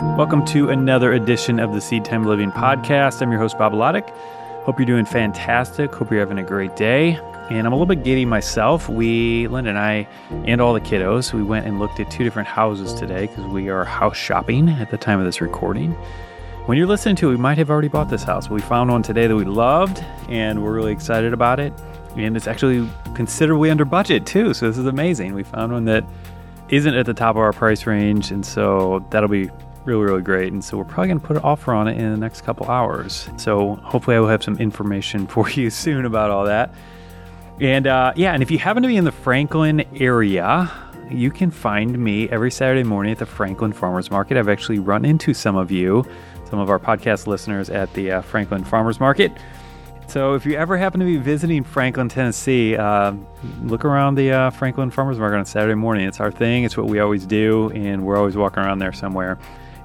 Welcome to another edition of the Seed Time Living podcast. I'm your host, Bob Lotich. Hope you're doing fantastic. Hope you're having a great day. And I'm a little bit giddy myself. We, Linda and I, and all the kiddos, we went and looked at two different houses today because we are house shopping at the time of this recording. When you're listening to it, we might have already bought this house. We found one today that we loved, and we're really excited about it. And it's actually considerably under budget, too. So this is amazing. We found one that isn't at the top of our price range, and so that'll be really, really great. And so we're probably going to put an offer on it in the next couple hours. So hopefully, I will have some information for you soon about all that. And uh, yeah, and if you happen to be in the Franklin area, you can find me every Saturday morning at the Franklin Farmers Market. I've actually run into some of you, some of our podcast listeners at the uh, Franklin Farmers Market. So if you ever happen to be visiting Franklin, Tennessee, uh, look around the uh, Franklin Farmers Market on Saturday morning. It's our thing. It's what we always do, and we're always walking around there somewhere.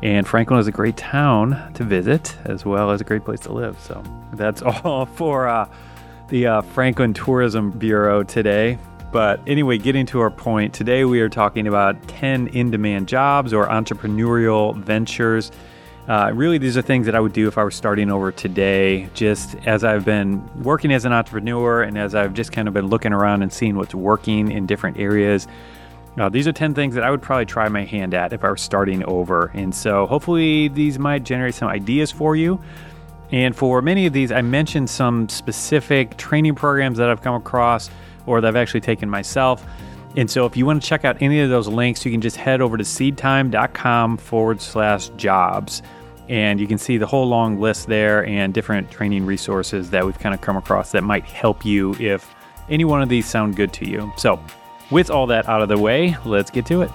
And Franklin is a great town to visit, as well as a great place to live. So that's all for uh, the uh, Franklin Tourism Bureau today. But anyway, getting to our point, today we are talking about 10 in demand jobs or entrepreneurial ventures. Uh, really, these are things that I would do if I were starting over today, just as I've been working as an entrepreneur and as I've just kind of been looking around and seeing what's working in different areas. Uh, these are 10 things that I would probably try my hand at if I were starting over. And so hopefully these might generate some ideas for you. And for many of these, I mentioned some specific training programs that I've come across or that I've actually taken myself. And so if you want to check out any of those links, you can just head over to seedtime.com forward slash jobs. And you can see the whole long list there and different training resources that we've kind of come across that might help you if any one of these sound good to you. So with all that out of the way, let's get to it.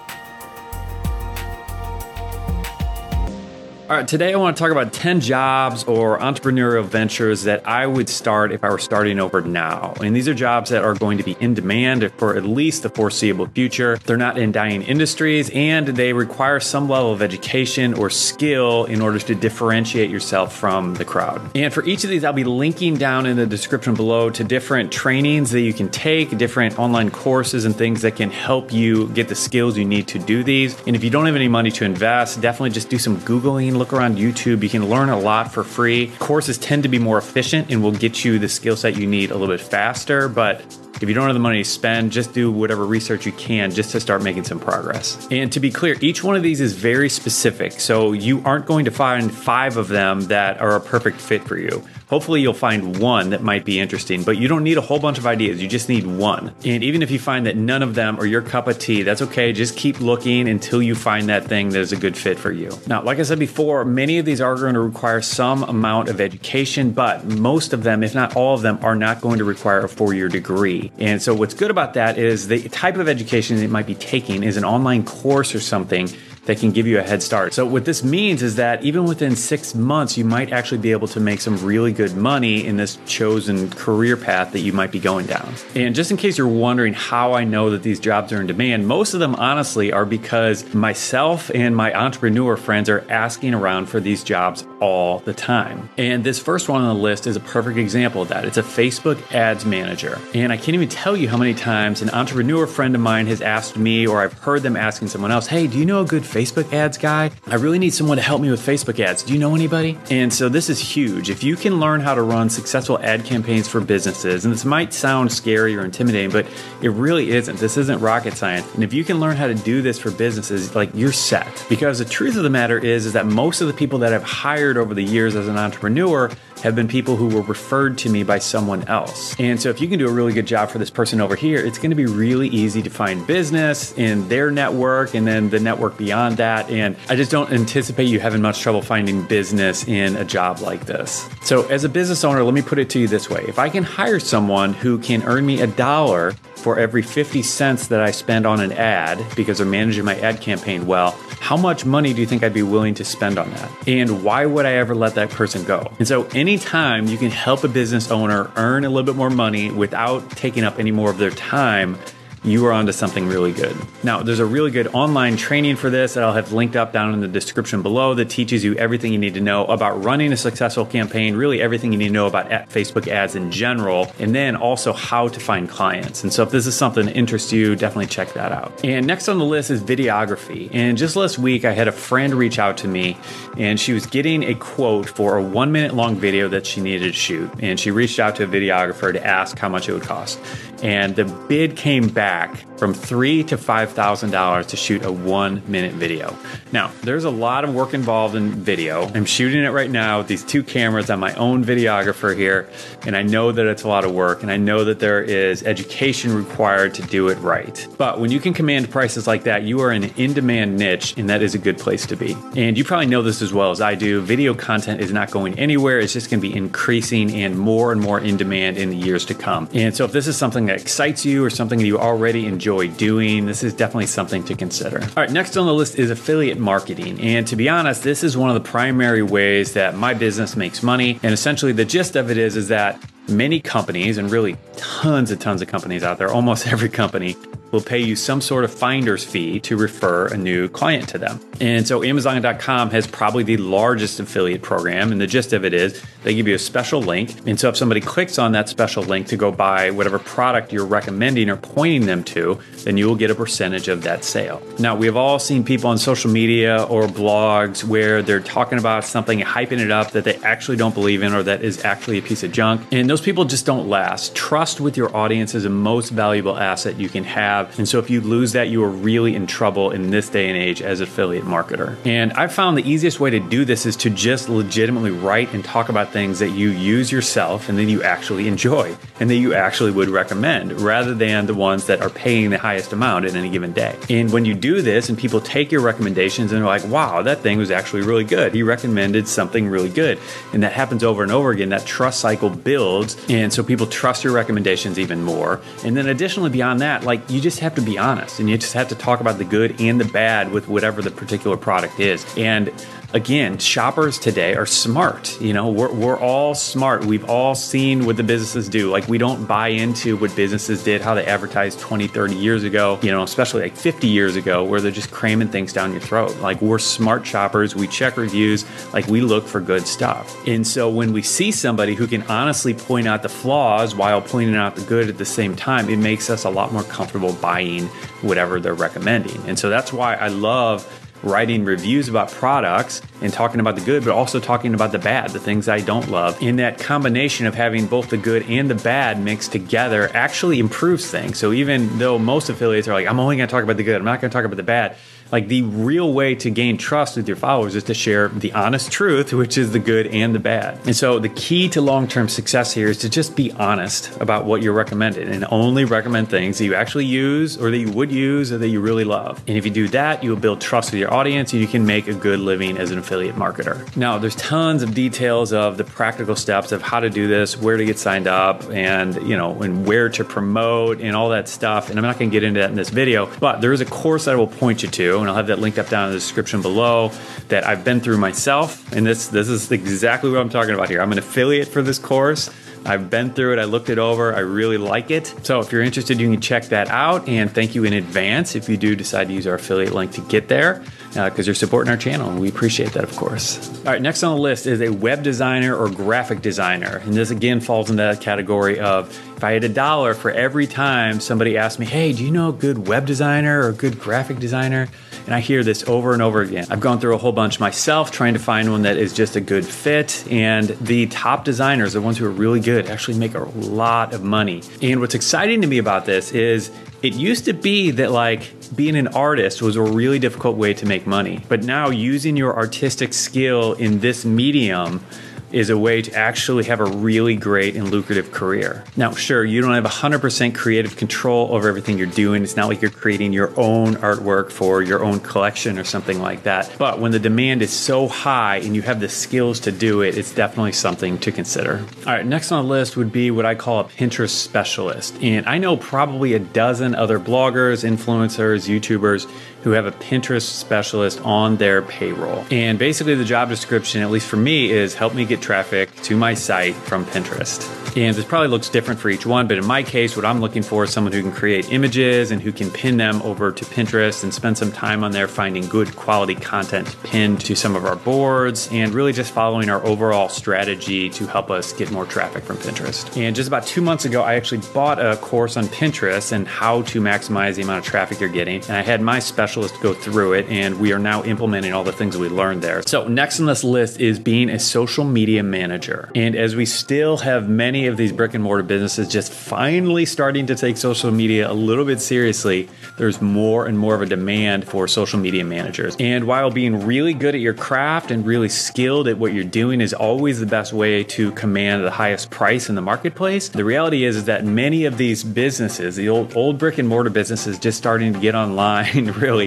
All right, today I want to talk about 10 jobs or entrepreneurial ventures that I would start if I were starting over now. And these are jobs that are going to be in demand for at least the foreseeable future. They're not in dying industries and they require some level of education or skill in order to differentiate yourself from the crowd. And for each of these, I'll be linking down in the description below to different trainings that you can take, different online courses and things that can help you get the skills you need to do these. And if you don't have any money to invest, definitely just do some Googling look around YouTube. You can learn a lot for free. Courses tend to be more efficient and will get you the skill set you need a little bit faster, but if you don't have the money to spend, just do whatever research you can just to start making some progress. And to be clear, each one of these is very specific. So you aren't going to find five of them that are a perfect fit for you. Hopefully, you'll find one that might be interesting, but you don't need a whole bunch of ideas. You just need one. And even if you find that none of them are your cup of tea, that's okay. Just keep looking until you find that thing that is a good fit for you. Now, like I said before, many of these are going to require some amount of education, but most of them, if not all of them, are not going to require a four year degree. And so, what's good about that is the type of education you might be taking is an online course or something that can give you a head start. So, what this means is that even within six months, you might actually be able to make some really good money in this chosen career path that you might be going down. And just in case you're wondering how I know that these jobs are in demand, most of them honestly are because myself and my entrepreneur friends are asking around for these jobs all the time. And this first one on the list is a perfect example of that. It's a Facebook ads manager. And I can't even tell you how many times an entrepreneur friend of mine has asked me, or I've heard them asking someone else, hey, do you know a good Facebook ads guy. I really need someone to help me with Facebook ads. Do you know anybody? And so this is huge. If you can learn how to run successful ad campaigns for businesses, and this might sound scary or intimidating, but it really isn't. This isn't rocket science. And if you can learn how to do this for businesses, like you're set. Because the truth of the matter is, is that most of the people that I've hired over the years as an entrepreneur have been people who were referred to me by someone else. And so if you can do a really good job for this person over here, it's going to be really easy to find business in their network and then the network beyond that. And I just don't anticipate you having much trouble finding business in a job like this. So, as a business owner, let me put it to you this way if I can hire someone who can earn me a dollar for every 50 cents that I spend on an ad because they're managing my ad campaign well, how much money do you think I'd be willing to spend on that? And why would I ever let that person go? And so, anytime you can help a business owner earn a little bit more money without taking up any more of their time, you are onto something really good. Now, there's a really good online training for this that I'll have linked up down in the description below that teaches you everything you need to know about running a successful campaign, really everything you need to know about Facebook ads in general, and then also how to find clients. And so if this is something that interests you, definitely check that out. And next on the list is videography. And just last week, I had a friend reach out to me and she was getting a quote for a one minute long video that she needed to shoot. And she reached out to a videographer to ask how much it would cost. And the bid came back from three to five thousand dollars to shoot a one minute video. Now, there's a lot of work involved in video. I'm shooting it right now with these two cameras. I'm my own videographer here, and I know that it's a lot of work, and I know that there is education required to do it right. But when you can command prices like that, you are in an in-demand niche, and that is a good place to be. And you probably know this as well as I do. Video content is not going anywhere. It's just to be increasing and more and more in demand in the years to come. And so if this is something that excites you or something that you already enjoy doing, this is definitely something to consider. All right, next on the list is affiliate marketing. And to be honest, this is one of the primary ways that my business makes money. And essentially the gist of it is is that many companies and really tons and tons of companies out there, almost every company will pay you some sort of finder's fee to refer a new client to them. And so Amazon.com has probably the largest affiliate program. And the gist of it is they give you a special link. And so if somebody clicks on that special link to go buy whatever product you're recommending or pointing them to, then you will get a percentage of that sale. Now, we have all seen people on social media or blogs where they're talking about something, hyping it up that they actually don't believe in or that is actually a piece of junk. And those people just don't last. Trust with your audience is the most valuable asset you can have. And so if you lose that, you are really in trouble in this day and age as affiliate marketer. And I've found the easiest way to do this is to just legitimately write and talk about things that you use yourself and then you actually enjoy and that you actually would recommend rather than the ones that are paying the highest amount in any given day. And when you do this and people take your recommendations and they're like, wow, that thing was actually really good. He recommended something really good. And that happens over and over again. That trust cycle builds. And so people trust your recommendations even more. And then additionally, beyond that, like you just have to be honest and you just have to talk about the good and the bad with whatever the particular product is. And again, shoppers today are smart. You know, we're, we're all smart. We've all seen what the businesses do. Like, we don't buy into what businesses did, how they advertised 20, 30 years ago, you know, especially like 50 years ago, where they're just cramming things down your throat. Like, we're smart shoppers. We check reviews, like, we look for good stuff. And so, when we see somebody who can honestly point out the flaws while pointing out the good at the same time, it makes us a lot more comfortable buying whatever they're recommending. And so, that's why I love writing reviews about products and talking about the good, but also talking about the bad, the things I don't love. In that combination of having both the good and the bad mixed together actually improves things. So even though most affiliates are like, I'm only going to talk about the good, I'm not going to talk about the bad like the real way to gain trust with your followers is to share the honest truth, which is the good and the bad. And so the key to long term success here is to just be honest about what you're recommending and only recommend things that you actually use or that you would use or that you really love. And if you do that, you will build trust with your audience and you can make a good living as an affiliate marketer. Now, there's tons of details of the practical steps of how to do this, where to get signed up, and you know, and where to promote and all that stuff. And I'm not going to get into that in this video, but there is a course that I will point you to and I'll have that linked up down in the description below that I've been through myself. And this this is exactly what I'm talking about here. I'm an affiliate for this course. I've been through it, I looked it over, I really like it. So if you're interested, you can check that out. And thank you in advance if you do decide to use our affiliate link to get there, because uh, you're supporting our channel, and we appreciate that, of course. All right, next on the list is a web designer or graphic designer. And this again falls into that category of if I had a dollar for every time somebody asked me, hey, do you know a good web designer or a good graphic designer? And I hear this over and over again. I've gone through a whole bunch myself trying to find one that is just a good fit. And the top designers, the ones who are really good, actually make a lot of money. And what's exciting to me about this is it used to be that like being an artist was a really difficult way to make money. But now using your artistic skill in this medium is a way to actually have a really great and lucrative career. Now, sure, you don't have 100% creative control over everything you're doing. It's not like you're creating your own artwork for your own collection or something like that. But when the demand is so high and you have the skills to do it, it's definitely something to consider. All right, next on the list would be what I call a Pinterest specialist. And I know probably a dozen other bloggers, influencers, YouTubers who have a Pinterest specialist on their payroll. And basically, the job description, at least for me, is help me get traffic to my site from Pinterest. And this probably looks different for each one, but in my case, what I'm looking for is someone who can create images and who can pin them over to Pinterest and spend some time on there finding good quality content pinned to some of our boards and really just following our overall strategy to help us get more traffic from Pinterest. And just about two months ago, I actually bought a course on Pinterest and how to maximize the amount of traffic you're getting. And I had my specialist go through it, and we are now implementing all the things we learned there. So, next on this list is being a social media manager. And as we still have many of these brick and mortar businesses just finally starting to take social media a little bit seriously, there's more and more of a demand for social media managers. And while being really good at your craft and really skilled at what you're doing is always the best way to command the highest price in the marketplace, the reality is, is that many of these businesses, the old, old brick and mortar businesses, just starting to get online really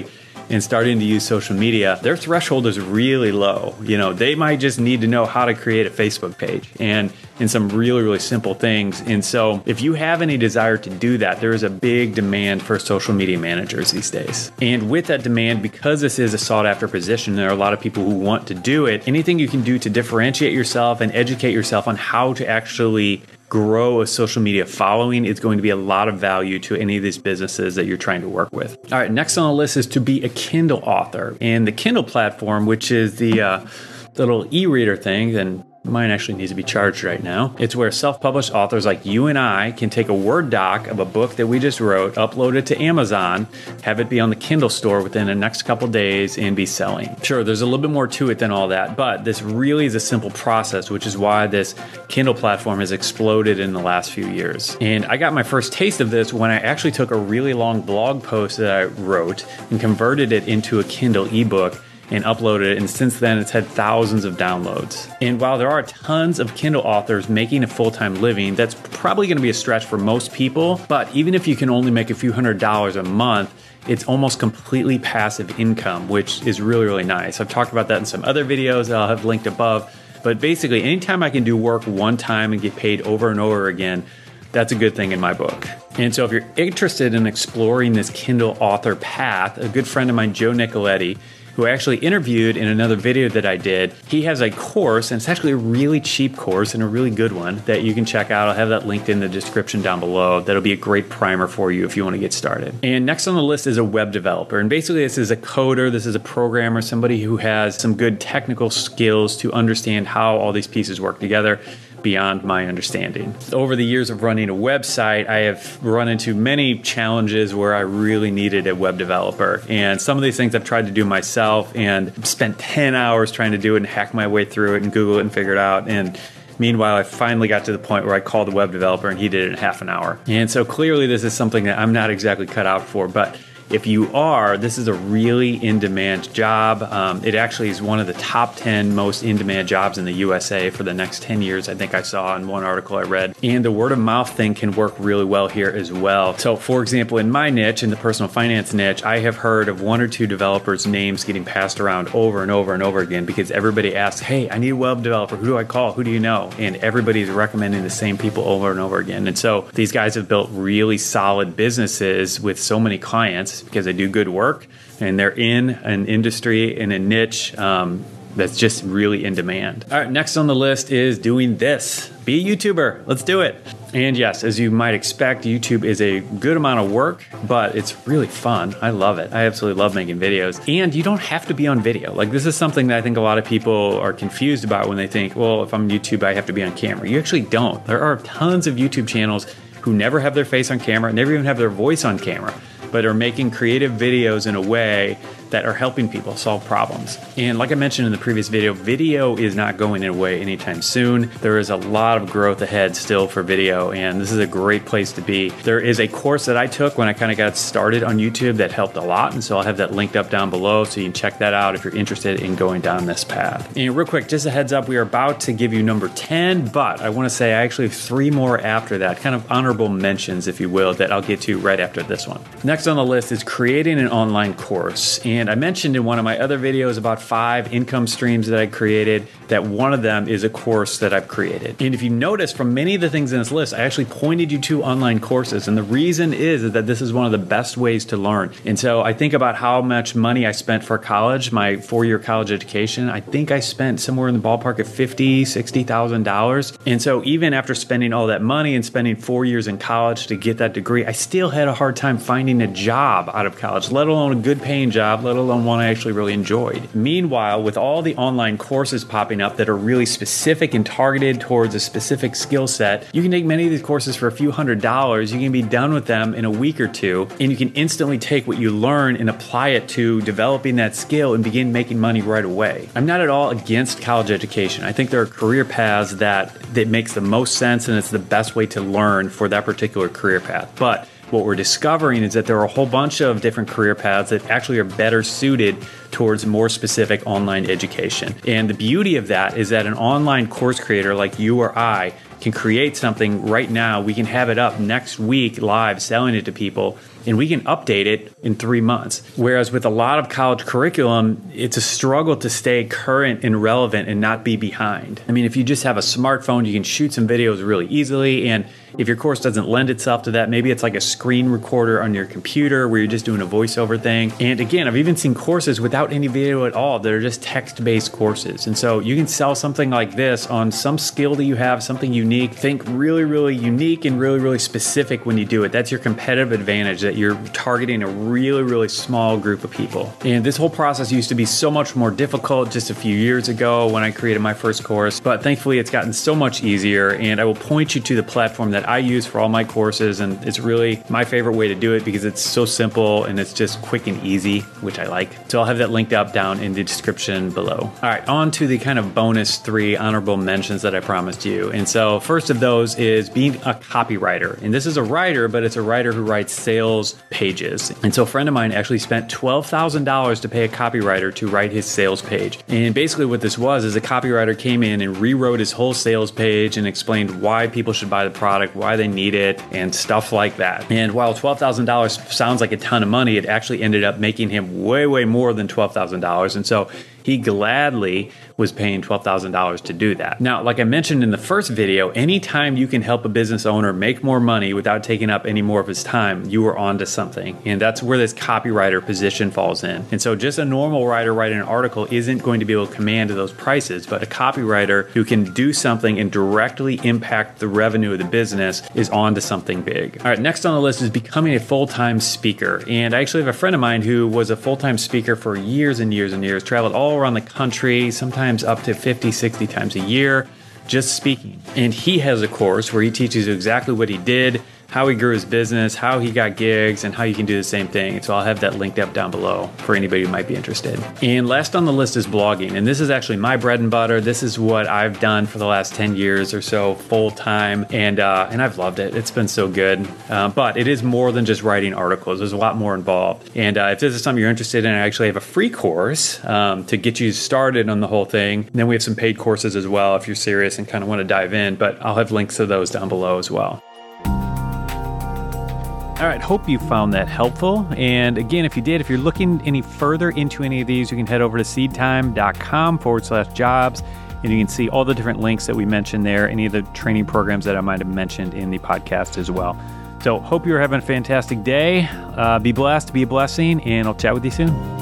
and starting to use social media, their threshold is really low. You know, they might just need to know how to create a Facebook page and in some really, really simple things. And so, if you have any desire to do that, there is a big demand for social media managers these days. And with that demand, because this is a sought after position, there are a lot of people who want to do it. Anything you can do to differentiate yourself and educate yourself on how to actually grow a social media following is going to be a lot of value to any of these businesses that you're trying to work with. All right, next on the list is to be a Kindle author. And the Kindle platform, which is the uh, little e-reader thing, and Mine actually needs to be charged right now. It's where self published authors like you and I can take a Word doc of a book that we just wrote, upload it to Amazon, have it be on the Kindle store within the next couple days, and be selling. Sure, there's a little bit more to it than all that, but this really is a simple process, which is why this Kindle platform has exploded in the last few years. And I got my first taste of this when I actually took a really long blog post that I wrote and converted it into a Kindle ebook and uploaded it. And since then, it's had thousands of downloads. And while there are tons of Kindle authors making a full time living, that's probably going to be a stretch for most people. But even if you can only make a few hundred dollars a month, it's almost completely passive income, which is really, really nice. I've talked about that in some other videos that I'll have linked above. But basically, anytime I can do work one time and get paid over and over again, that's a good thing in my book. And so, if you're interested in exploring this Kindle author path, a good friend of mine, Joe Nicoletti, who I actually interviewed in another video that I did. He has a course, and it's actually a really cheap course and a really good one that you can check out. I'll have that linked in the description down below. That'll be a great primer for you if you want to get started. And next on the list is a web developer. And basically, this is a coder, this is a programmer, somebody who has some good technical skills to understand how all these pieces work together beyond my understanding. Over the years of running a website, I have run into many challenges where I really needed a web developer. And some of these things I've tried to do myself and spent 10 hours trying to do it and hack my way through it and Google it and figure it out. And Meanwhile, I finally got to the point where I called the web developer and he did it in half an hour. And so clearly, this is something that I'm not exactly cut out for. But if you are, this is a really in demand job. Um, it actually is one of the top 10 most in demand jobs in the USA for the next 10 years, I think I saw in one article I read. And the word of mouth thing can work really well here as well. So, for example, in my niche, in the personal finance niche, I have heard of one or two developers' names getting passed around over and over and over again because everybody asks, Hey, I need a web developer. Who do I call? Who do you know? And everybody's recommending the same people over and over again. And so these guys have built really solid businesses with so many clients because they do good work and they're in an industry in a niche um, that's just really in demand. All right, next on the list is doing this. Be a YouTuber. Let's do it. And yes, as you might expect, YouTube is a good amount of work, but it's really fun. I love it. I absolutely love making videos. And you don't have to be on video. Like, this is something that I think a lot of people are confused about when they think, well, if I'm YouTube, I have to be on camera. You actually don't. There are tons of YouTube channels who never have their face on camera, never even have their voice on camera but are making creative videos in a way that are helping people solve problems. And like I mentioned in the previous video, video is not going away anytime soon. There is a lot of growth ahead still for video, and this is a great place to be. There is a course that I took when I kind of got started on YouTube that helped a lot, and so I'll have that linked up down below so you can check that out if you're interested in going down this path. And real quick, just a heads up, we are about to give you number 10, but I want to say I actually have three more after that, kind of honorable mentions, if you will, that I'll get to right after this one. Next on the list is creating an online course. And And I mentioned in one of my other videos about five income streams that I created that one of them is a course that I've created. And if you notice from many of the things in this list, I actually pointed you to online courses. And the reason is, that this is one of the best ways to learn. And so I think about how much money I spent for college, my four year college education. I think I spent somewhere in the ballpark of fifty, sixty thousand dollars. And so even after spending all that money and spending four years in college to get that degree, I still had a hard time finding a job out of college, let alone a good paying job, let alone one I actually really enjoyed. Meanwhile, with all the online courses popping up that are really specific and targeted towards a specific skill set, you can take many of these courses for a few hundred dollars. You can be done with them in a week or two, and you can instantly take what you learn and apply it to developing that skill and begin making money right away. I'm not at all against college education. I think there are career paths that that makes the most sense and it's the best way to learn for that particular career path. But what we're discovering is that there are a whole bunch of different career paths that actually are better suited towards more specific online education. And the beauty of that is that an online course creator like you or I can create something right now. We can have it up next week live, selling it to people, and we can update it in three months. Whereas with a lot of college curriculum, it's a struggle to stay current and relevant and not be behind. I mean, if you just have a smartphone, you can shoot some videos really easily. And if your course doesn't lend itself to that, maybe it's like a screen recorder on your computer where you're just doing a voiceover thing. And again, I've even seen courses without any video at all that are just text based courses. And so you can sell something like this on some skill that you have, something unique. Think really, really unique and really, really specific when you do it. That's your competitive advantage that you're targeting a really, really small group of people. And this whole process used to be so much more difficult just a few years ago when I created my first course. But thankfully, it's gotten so much easier. And I will point you to the platform that I use for all my courses. And it's really my favorite way to do it because it's so simple and it's just quick and easy, which I like. So I'll have that linked up down in the description below. All right, on to the kind of bonus three honorable mentions that I promised you. And so, first of those is being a copywriter. And this is a writer, but it's a writer who writes sales pages. And so, a friend of mine actually spent $12,000 to pay a copywriter to write his sales page. And basically, what this was is a copywriter came in and rewrote his whole sales page and explained why people should buy the product, why they need it, and stuff like that. And while $12,000 sounds like a ton of money, it actually ended up making him way, way more than $12,000. And so, he gladly was paying $12,000 to do that. Now, like I mentioned in the first video, anytime you can help a business owner make more money without taking up any more of his time, you are onto something. And that's where this copywriter position falls in. And so just a normal writer writing an article isn't going to be able to command those prices, but a copywriter who can do something and directly impact the revenue of the business is onto something big. All right, next on the list is becoming a full-time speaker. And I actually have a friend of mine who was a full-time speaker for years and years and years, traveled all around the country, sometimes up to 50, 60 times a year, just speaking. And he has a course where he teaches you exactly what he did how he grew his business, how he got gigs, and how you can do the same thing. So I'll have that linked up down below for anybody who might be interested. And last on the list is blogging. And this is actually my bread and butter. This is what I've done for the last 10 years or so full time. And, uh, and I've loved it. It's been so good. Uh, but it is more than just writing articles, there's a lot more involved. And uh, if this is something you're interested in, I actually have a free course um, to get you started on the whole thing. And then we have some paid courses as well if you're serious and kind of want to dive in. But I'll have links to those down below as well. All right, hope you found that helpful. And again, if you did, if you're looking any further into any of these, you can head over to seedtime.com forward slash jobs. And you can see all the different links that we mentioned there, any of the training programs that I might have mentioned in the podcast as well. So, hope you're having a fantastic day. Uh, be blessed, be a blessing, and I'll chat with you soon.